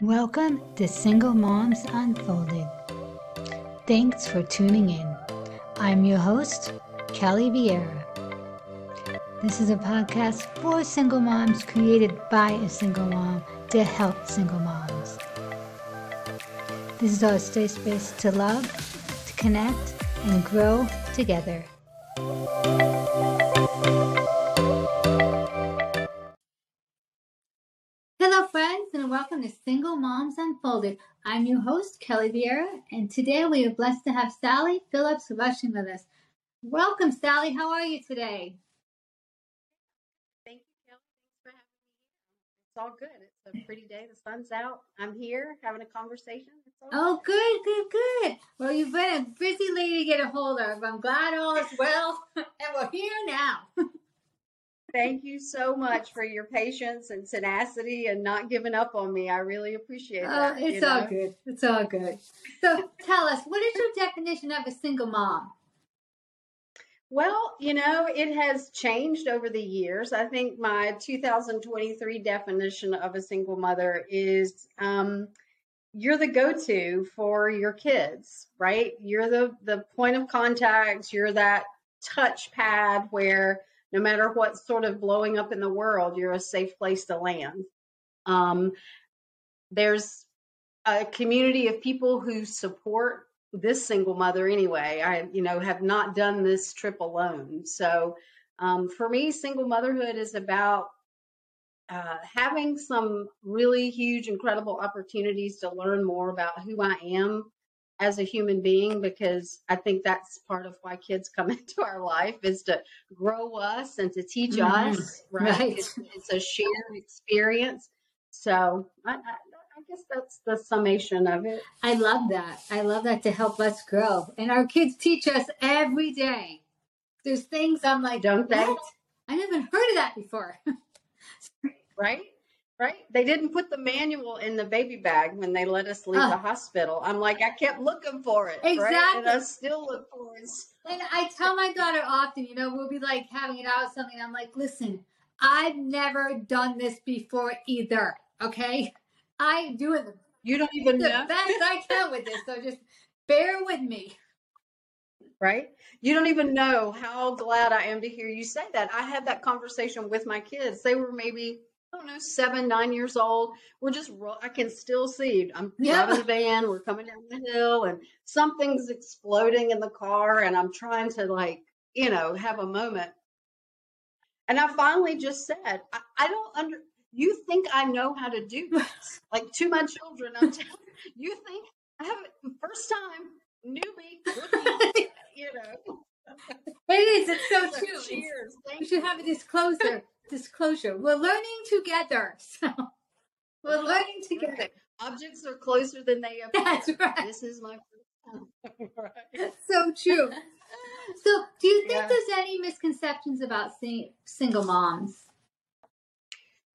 Welcome to Single Moms Unfolded. Thanks for tuning in. I'm your host, Kelly Viera. This is a podcast for single moms created by a single mom to help single moms. This is our safe space to love, to connect, and grow together. Single Moms Unfolded. I'm your host, Kelly Viera, and today we are blessed to have Sally Phillips Rushing with us. Welcome, Sally. How are you today? Thank you, Kelly. Thanks for having me. It's all good. It's a pretty day. The sun's out. I'm here having a conversation. It's all Oh, good, good, good. Well, you've been a busy lady to get a hold of. I'm glad all is well, and we're here now. Thank you so much for your patience and tenacity and not giving up on me. I really appreciate Oh, that. it's all know? good. It's all good. So, tell us, what is your definition of a single mom? Well, you know, it has changed over the years. I think my 2023 definition of a single mother is um, you're the go-to for your kids, right? You're the the point of contact. You're that touch pad where no matter what's sort of blowing up in the world, you're a safe place to land. Um, there's a community of people who support this single mother anyway. I, you know, have not done this trip alone. So um, for me, single motherhood is about uh, having some really huge, incredible opportunities to learn more about who I am as a human being because I think that's part of why kids come into our life is to grow us and to teach Mhm. us, right? Right. It's, it's a shared experience. So I, I, I guess that's the summation of it. I love that. I love that to help us grow. And our kids teach us every day. There's things I'm like, Don't they? I never heard of that before. right? Right? They didn't put the manual in the baby bag when they let us leave Ah. the hospital. I'm like, I kept looking for it. Right? And I still look for it. And I tell my daughter often, you know, we'll be like having it out with something. I'm like, listen, I've never done this before either. Okay. I'm doing the You don't even the know. best I can with this. So just bear with me. right? You don't even know how glad I am to hear you say that. I had that conversation with my kids. They were maybe, I don't know, seven, nine years old. We're just, ro- I can still see. I'm Yeah. driving the van, we're coming down the hill, and something's exploding in the car, and I'm trying to, like, you know, have a moment. And I finally just said, I, I don't under, you think I know how to do this? like to my children, I'm telling you, think I have it first time, newbie, rookie, you know. It is. It's so So true. Cheers. We Thank should have a disclosure. Disclosure. We're learning together. So we're learning you. together. Objects are closer than they appear. That's right. This is my first right. So true. So, do you think Yeah. there's any misconceptions about sing- single moms?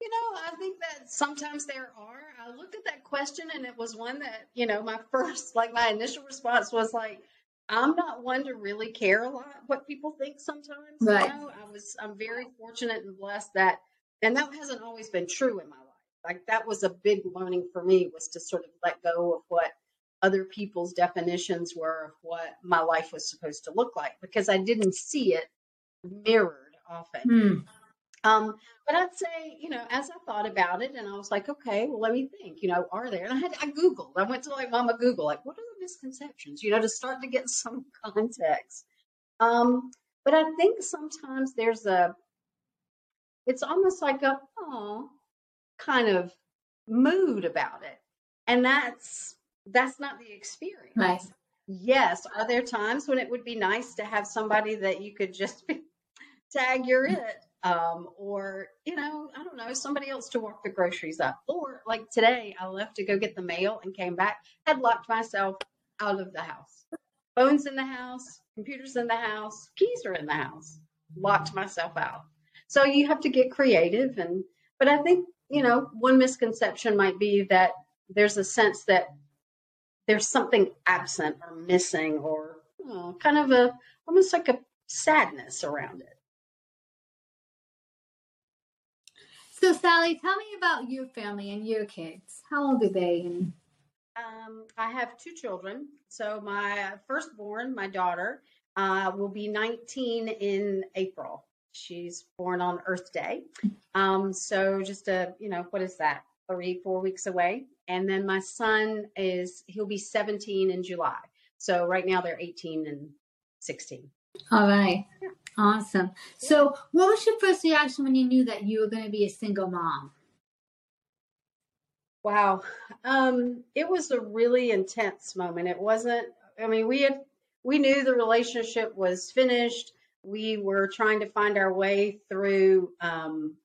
You know, I think that sometimes there are. I looked at that question and it was one that, you know, my first, like my initial response was like, I'm not one to really care a lot what people think sometimes. Right. You know, I was, I'm very fortunate and blessed that, and that hasn't always been true in my life. Like that was a big learning for me was to sort of let go of what other people's definitions were of what my life was supposed to look like because I didn't see it mirrored often. Hmm. Um, but I'd say, you know, as I thought about it, and I was like, okay, well, let me think. You know, are there? And I had I googled. I went to like Mama Google, like, what are the misconceptions? You know, to start to get some context. Um, but I think sometimes there's a, it's almost like a oh kind of mood about it, and that's that's not the experience. Right. Yes. Are there times when it would be nice to have somebody that you could just be, tag you're it? Um, or, you know, I don't know, somebody else to walk the groceries up. Or like today, I left to go get the mail and came back, had locked myself out of the house. Phones in the house, computers in the house, keys are in the house, locked myself out. So you have to get creative. And, but I think, you know, one misconception might be that there's a sense that there's something absent or missing or kind of a almost like a sadness around it. So, Sally, tell me about your family and your kids. How old are they? And um, I have two children. So, my firstborn, my daughter, uh, will be 19 in April. She's born on Earth Day. Um, so, just a, you know, what is that? Three, four weeks away. And then my son is, he'll be 17 in July. So, right now they're 18 and 16. All right. Yeah. Awesome. So, what was your first reaction when you knew that you were going to be a single mom? Wow. Um, it was a really intense moment. It wasn't, I mean, we had, we knew the relationship was finished. We were trying to find our way through um,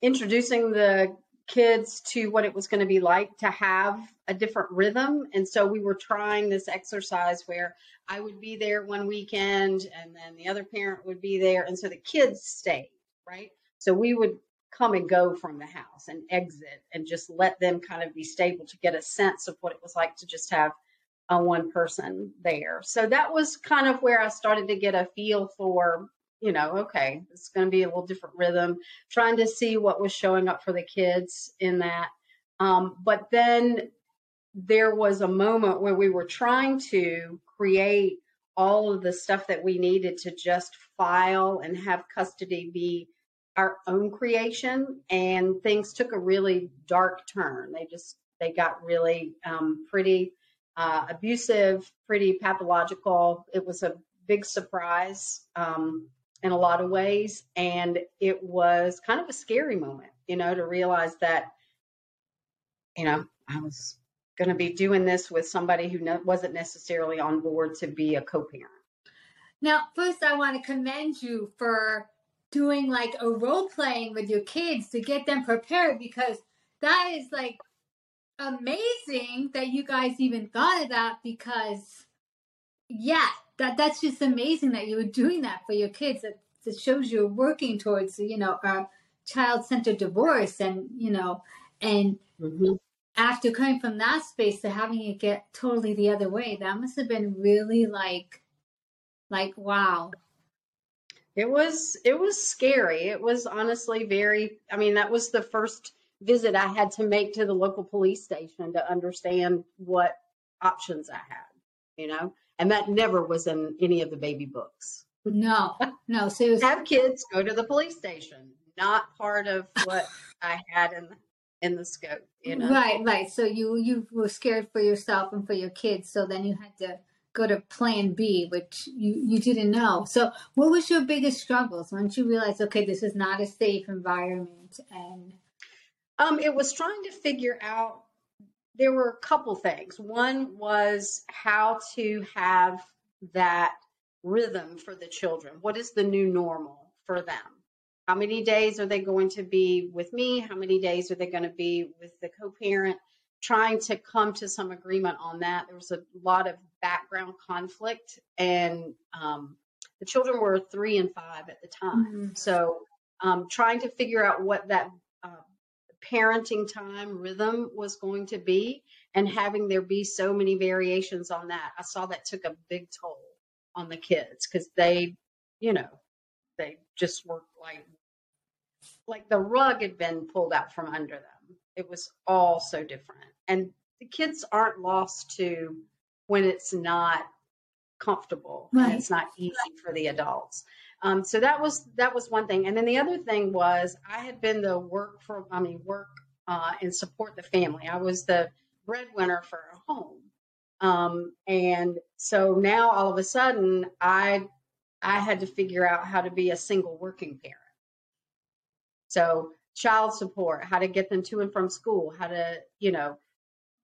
introducing the kids to what it was going to be like to have a different rhythm. And so we were trying this exercise where I would be there one weekend and then the other parent would be there. And so the kids stayed, right? So we would come and go from the house and exit and just let them kind of be stable to get a sense of what it was like to just have a one person there. So that was kind of where I started to get a feel for, you know, okay, it's going to be a little different rhythm, trying to see what was showing up for the kids in that. Um, but then there was a moment where we were trying to create all of the stuff that we needed to just file and have custody be our own creation and things took a really dark turn. They just they got really um, pretty uh, abusive pretty pathological. It was a big surprise um, in a lot of ways and it was kind of a scary moment you know to realize that you know i was going to be doing this with somebody who no, wasn't necessarily on board to be a co-parent. Now first i want to commend you for doing like a role playing with your kids to get them prepared because that is like amazing that you guys even thought of that because yeah that that's just amazing that you were doing that for your kids it, it shows you're working towards you know a child-centered divorce and you know and mm-hmm. after coming from that space to having it get totally the other way that must have been really like like wow it was it was scary. It was honestly very I mean that was the first visit I had to make to the local police station to understand what options I had, you know? And that never was in any of the baby books. No. No, so was- have kids go to the police station. Not part of what I had in the in the scope, you know. Right, right. So you you were scared for yourself and for your kids, so then you had to go to plan B, which you, you didn't know. So what was your biggest struggles once you realized, okay, this is not a safe environment and um, it was trying to figure out there were a couple things. One was how to have that rhythm for the children. What is the new normal for them? How many days are they going to be with me? How many days are they going to be with the co parent? Trying to come to some agreement on that. There was a lot of background conflict, and um, the children were three and five at the time. Mm-hmm. So, um, trying to figure out what that uh, parenting time rhythm was going to be, and having there be so many variations on that, I saw that took a big toll on the kids because they, you know, they just were like like the rug had been pulled out from under them it was all so different. And the kids aren't lost to when it's not comfortable right. and it's not easy for the adults. Um, so that was that was one thing. And then the other thing was I had been the work for I mean work uh, and support the family. I was the breadwinner for a home. Um, and so now all of a sudden I I had to figure out how to be a single working parent. So child support, how to get them to and from school, how to, you know,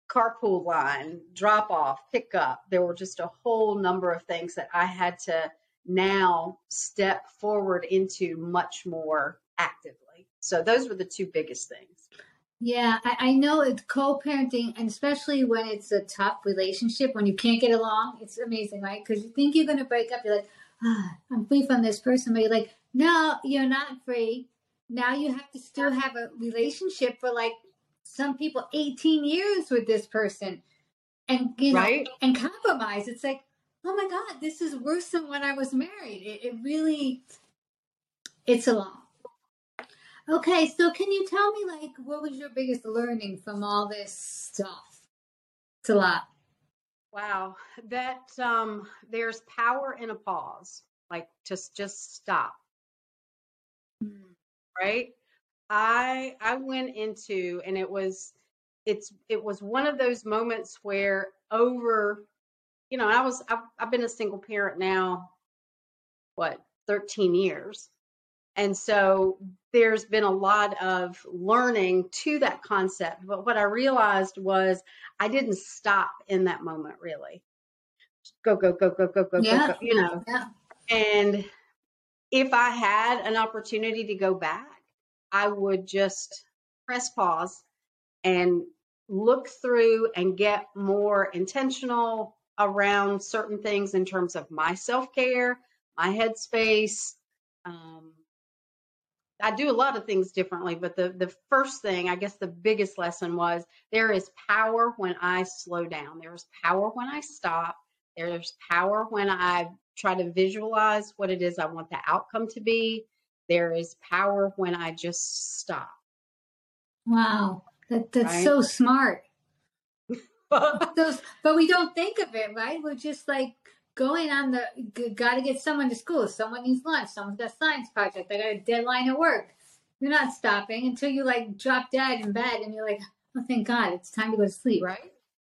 carpool line, drop off, pick up. There were just a whole number of things that I had to now step forward into much more actively. So those were the two biggest things. Yeah, I, I know it's co-parenting, and especially when it's a tough relationship, when you can't get along, it's amazing, right? Because you think you're going to break up, you're like, ah, I'm free from this person, but you're like, no, you're not free now you have to still have a relationship for like some people 18 years with this person and you know right? and compromise it's like oh my god this is worse than when i was married it, it really it's a lot Okay, so can you tell me like what was your biggest learning from all this stuff? It's a lot. Wow, that um there's power in a pause. Like just just stop. Mm. Right? I I went into and it was it's it was one of those moments where over you know, I was I've, I've been a single parent now what 13 years. And so there's been a lot of learning to that concept. But what I realized was I didn't stop in that moment really. Go, go, go, go, go, go, Yeah, go, go, you know. yeah. And if I had an opportunity to go back, I would just press pause and look through and get more intentional around certain things in terms of my self care, my headspace. Um, I do a lot of things differently, but the the first thing, I guess the biggest lesson was there is power when I slow down. There's power when I stop. There's power when I try to visualize what it is I want the outcome to be. There is power when I just stop. Wow. That that's Right? so smart. Those, but we don't think of it, right? We're just like going on the got to get someone to school. Someone needs lunch. Someone's got a science project. I got a deadline at work. You're not stopping until you like drop dead in bed and you're like, oh, thank God, it's time to go to sleep. right?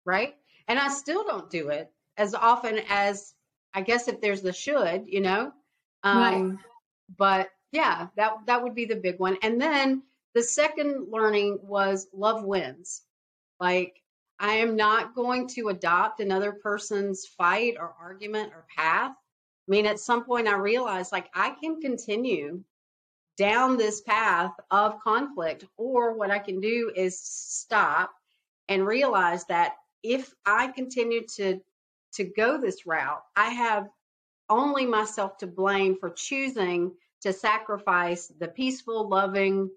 Right? And I still don't do it as often as I guess if there's the should, you know. Right. Um, but yeah, that that would be the big one. And then the second learning was love wins. Like I am not going to adopt another person's fight or argument or path. I mean, at some point I realized like I can continue down this path of conflict or what I can do is stop and realize that if I continue to to go this route, I have only myself to blame for choosing to sacrifice the peaceful, loving,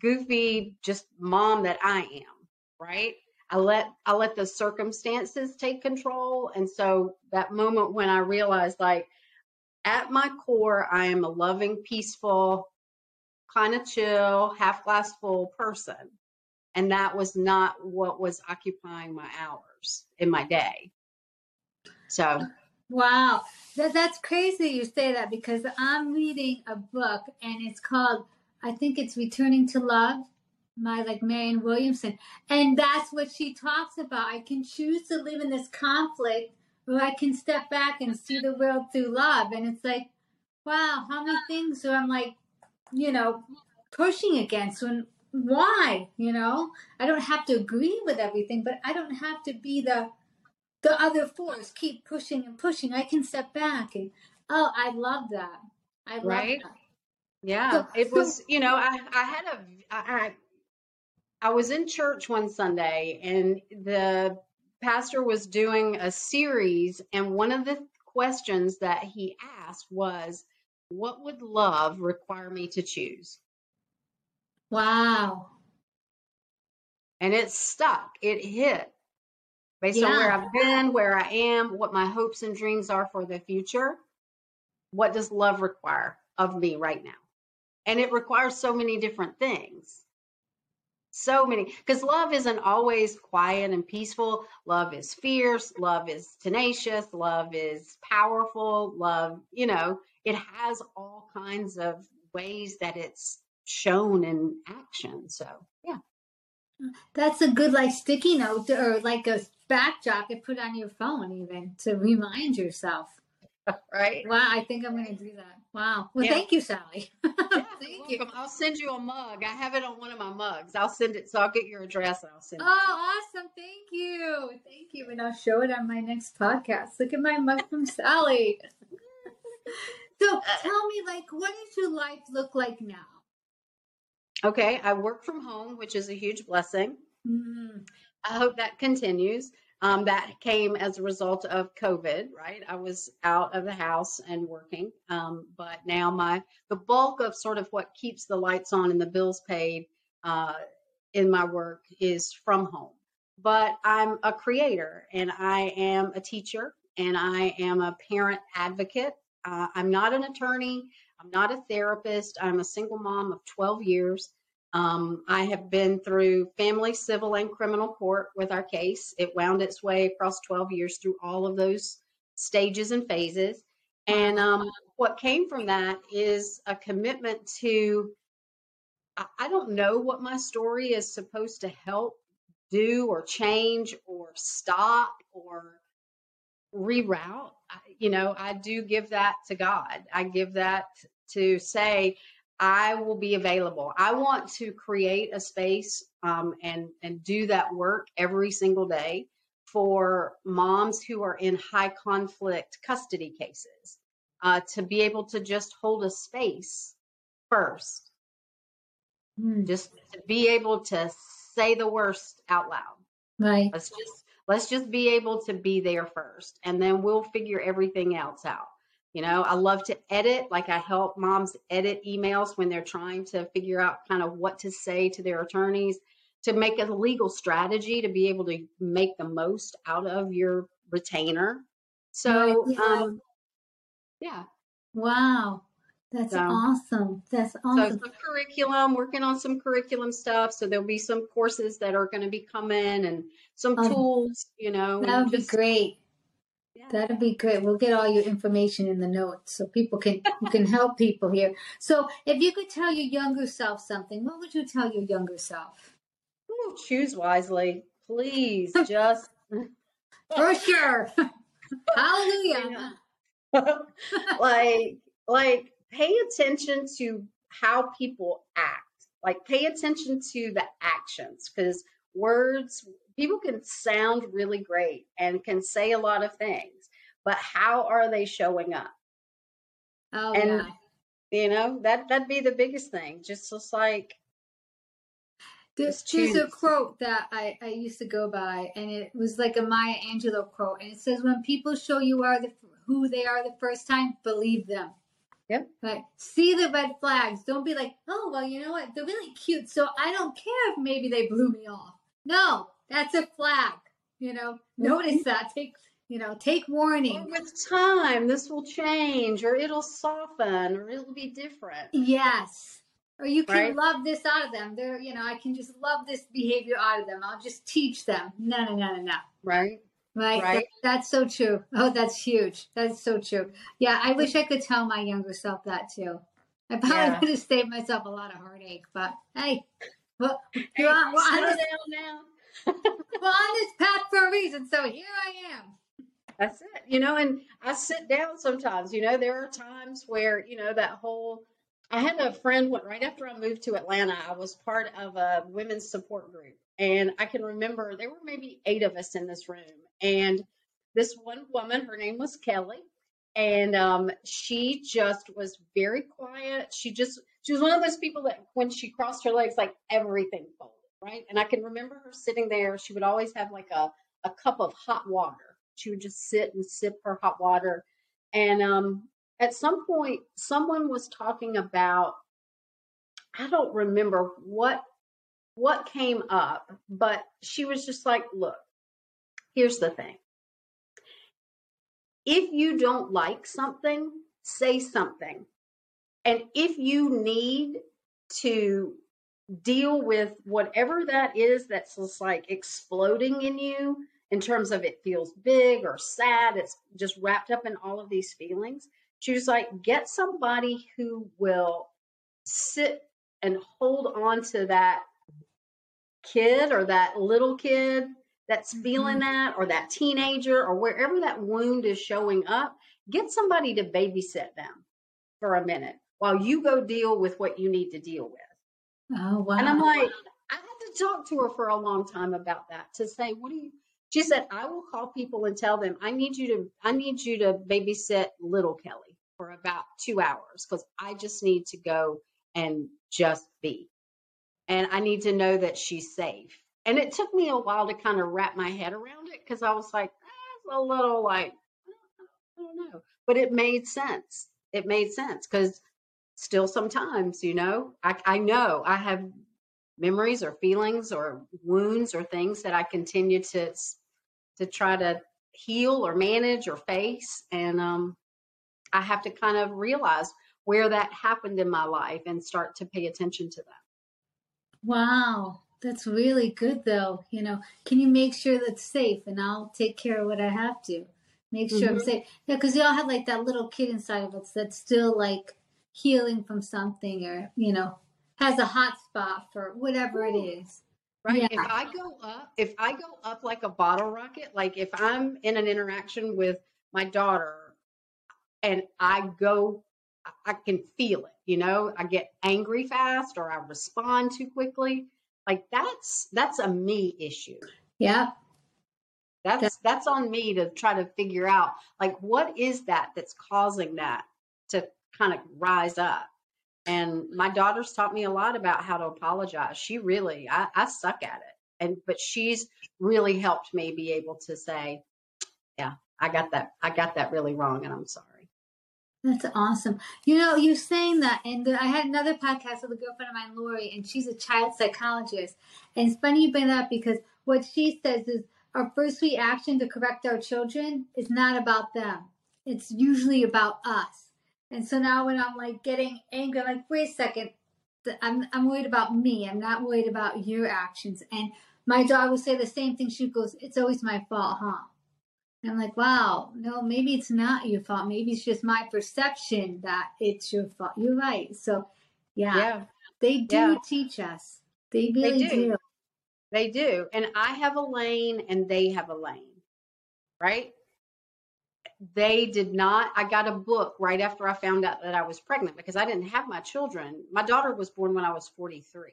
goofy, just mom that I am, right? I let I let the circumstances take control. And so that moment when I realized like at my core, I am a loving, peaceful, kind of chill, half glass full person. And that was not what was occupying my hours in my day. So Wow, that, that's crazy you say that because I'm reading a book and it's called, I think it's Returning to Love, my like Marianne Williamson. And that's what she talks about. I can choose to live in this conflict or I can step back and see the world through love. And it's like, wow, how many things are I'm like, you know, pushing against when why? You know? I don't have to agree with everything, but I don't have to be the the other force keep pushing and pushing. I can step back and oh, I love that. I love Right. that. yeah, So, it was, you know, I, I had a I I was in church one Sunday and the pastor was doing a series, and one of the questions that he asked was, What would love require me to choose? wow. And it stuck, it hit based on where I've been, where I am, what my hopes and dreams are for the future. What does love require of me right now? And it requires so many different things. So many, because love isn't always quiet and peaceful. Love is fierce. Love is tenacious. Love is powerful. Love, you know, it has all kinds of ways that it's shown in action. So, yeah. That's a good like sticky note or like a backdrop to put on your phone even to remind yourself. Right. Wow, I think I'm gonna do that. Wow. Well Yeah. thank you, Sally. Yeah, thank you. I'll send you a mug. I have it on one of my mugs. I'll send it. So I'll get your address and I'll send it. Oh, awesome. Thank you. Thank you. And I'll show it on my next podcast. Look at my mug from Sally. So tell me, like, what does your life look like now? Okay. I work from home, which is a huge blessing. Mm, I hope that continues. Um, that came as a result of COVID, right? I was out of the house and working, um, but now my the bulk of sort of what keeps the lights on and the bills paid uh, in my work is from home. But I'm a creator and I am a teacher and I am a parent advocate. Uh, I'm not an attorney. I'm not a therapist. I'm a single mom of 12 years. Um, I have been through family, civil, and criminal court with our case. It wound its way across 12 years through all of those stages and phases. And um, what came from that is a commitment to, I, I don't know what my story is supposed to help do or change or stop or reroute. You know, I do give that to God. I give that to say, I will be available. I want to create a space um, and and do that work every single day for moms who are in high conflict custody cases uh, to be able to just hold a space first, mm. just to be able to say the worst out loud. Right. Let's just let's just be able to be there first, and then we'll figure everything else out. You know, I love to edit, like I help moms edit emails when they're trying to figure out kind of what to say to their attorneys to make a legal strategy to be able to make the most out of your retainer. So, yeah. Um, yeah. Wow. That's so, awesome. That's awesome. So curriculum, working on some curriculum stuff. So there'll be some courses that are going to be coming and some oh, tools, you know. That would just, be great. That'd be great. We'll get all your information in the notes so people can you can help people here. So if you could tell your younger self something, what would you tell your younger self? Ooh, choose wisely, please. Just for sure. Hallelujah. like, like, pay attention to how people act. Like, pay attention to the actions because words, people can sound really great and can say a lot of things, but how are they showing up? Oh, and, yeah. You know, that, that'd be the biggest thing. Just, just like, there's, there's a quote that I, I used to go by, and it was like a Maya Angelou quote, and it says, "When people show you are the who they are the first time, believe them." Yep. Right. See the red flags. Don't be like, "Oh, well, you know what? They're really cute, so I don't care if maybe they blew me off." No, that's a flag. You know, mm-hmm. notice that. Take you know, take warning. Or with time, this will change, or it'll soften, or it'll be different. Yes or you can right? love this out of them. They're, you know, I can just love this behavior out of them. I'll just teach them. No, no, no, no, no. Right. Right. right. that's so true. Oh, that's huge. That's so true. Yeah, I wish I could tell my younger self that too. I probably yeah. could have saved myself a lot of heartache, but hey, well, hey, you're on, we're, on this, now. we're on this path for a reason, so here I am. That's it. You know, and I sit down sometimes. You know, there are times where, you know, that whole I had a friend went right after I moved to Atlanta. I was part of a women's support group, and I can remember there were maybe eight of us in this room. And this one woman, her name was Kelly, and um, she just was very quiet. She just she was one of those people that when she crossed her legs, like everything folded, right? And I can remember her sitting there. She would always have like a a cup of hot water. She would just sit and sip her hot water. And um, at some point someone was talking about i don't remember what what came up but she was just like look here's the thing if you don't like something say something and if you need to deal with whatever that is that's just like exploding in you in terms of it feels big or sad it's just wrapped up in all of these feelings Choose like, get somebody who will sit and hold on to that kid or that little kid that's feeling mm-hmm. that or that teenager or wherever that wound is showing up. Get somebody to babysit them for a minute while you go deal with what you need to deal with. Oh, wow. And I'm like, I had to talk to her for a long time about that to say, what do you, she said, I will call people and tell them, I need you to, I need you to babysit little Kelly for about two hours because I just need to go and just be. And I need to know that she's safe. And it took me a while to kind of wrap my head around it because I was like, that's a little like, I don't know. But it made sense. It made sense because still sometimes, you know, I, I know I have memories or feelings or wounds or things that I continue to to try to heal or manage or face. And um, I have to kind of realize where that happened in my life and start to pay attention to that. Wow, that's really good though. You know, can you make sure that's safe and I'll take care of what I have to. Make sure mm-hmm. I'm safe. Yeah, because you all have like that little kid inside of us that's still like healing from something or, you know, has a hot spot for whatever it is. Right. Yeah. If I go up, if I go up like a bottle rocket, like if I'm in an interaction with my daughter and I go, I can feel it, you know, I get angry fast or I respond too quickly. Like that's that's a me issue. Yeah. That's that's on me to try to figure out like what is that that's causing that to kind of rise up. And my daughter's taught me a lot about how to apologize. She really, I, I suck at it. And but she's really helped me be able to say, Yeah, I got that, I got that really wrong and I'm sorry. That's awesome. You know, you're saying that, and I had another podcast with a girlfriend of mine, Lori, and she's a child psychologist. And it's funny you bring that up because what she says is our first reaction to correct our children is not about them. It's usually about us. And so now when I'm like getting angry, I'm like, wait a second, I'm, I'm worried about me. I'm not worried about your actions. And my dog will say the same thing. She goes, it's always my fault, huh? And I'm like, wow, no, maybe it's not your fault. Maybe it's just my perception that it's your fault. You're right. So, yeah, yeah. they do yeah. teach us. They really they do. do. They do. And I have a lane and they have a lane, right? They did not i got a book right after i found out that i was pregnant because i didn't have my children. My daughter was born when i was 43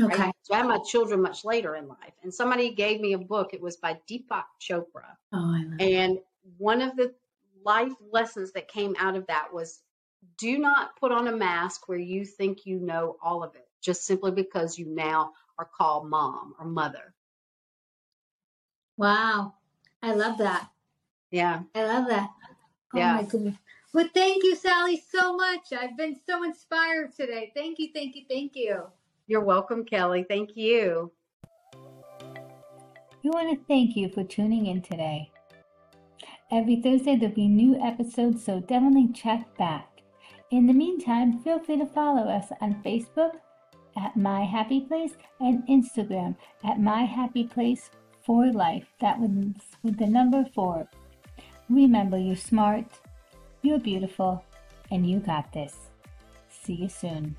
okay. Right? so i had my children much later in life. And somebody gave me a book. It was by deepak chopra. Oh, I love and one of the life lessons that came out of that was do not put on a mask where you think you know all of it just simply because you now are called mom or mother. Wow. I love that yeah. I love that. Oh yeah. my goodness. Well, thank you, Sally, so much. I've been so inspired today. Thank you, thank you, thank you. You're welcome, Kelly. Thank you. We want to thank you for tuning in today. Every Thursday there'll be new episodes, so definitely check back. In the meantime, feel free to follow us on Facebook at My Happy Place and Instagram at My Happy Place for Life. That was with the number four. Remember, you're smart, you're beautiful, and you got this. See you soon.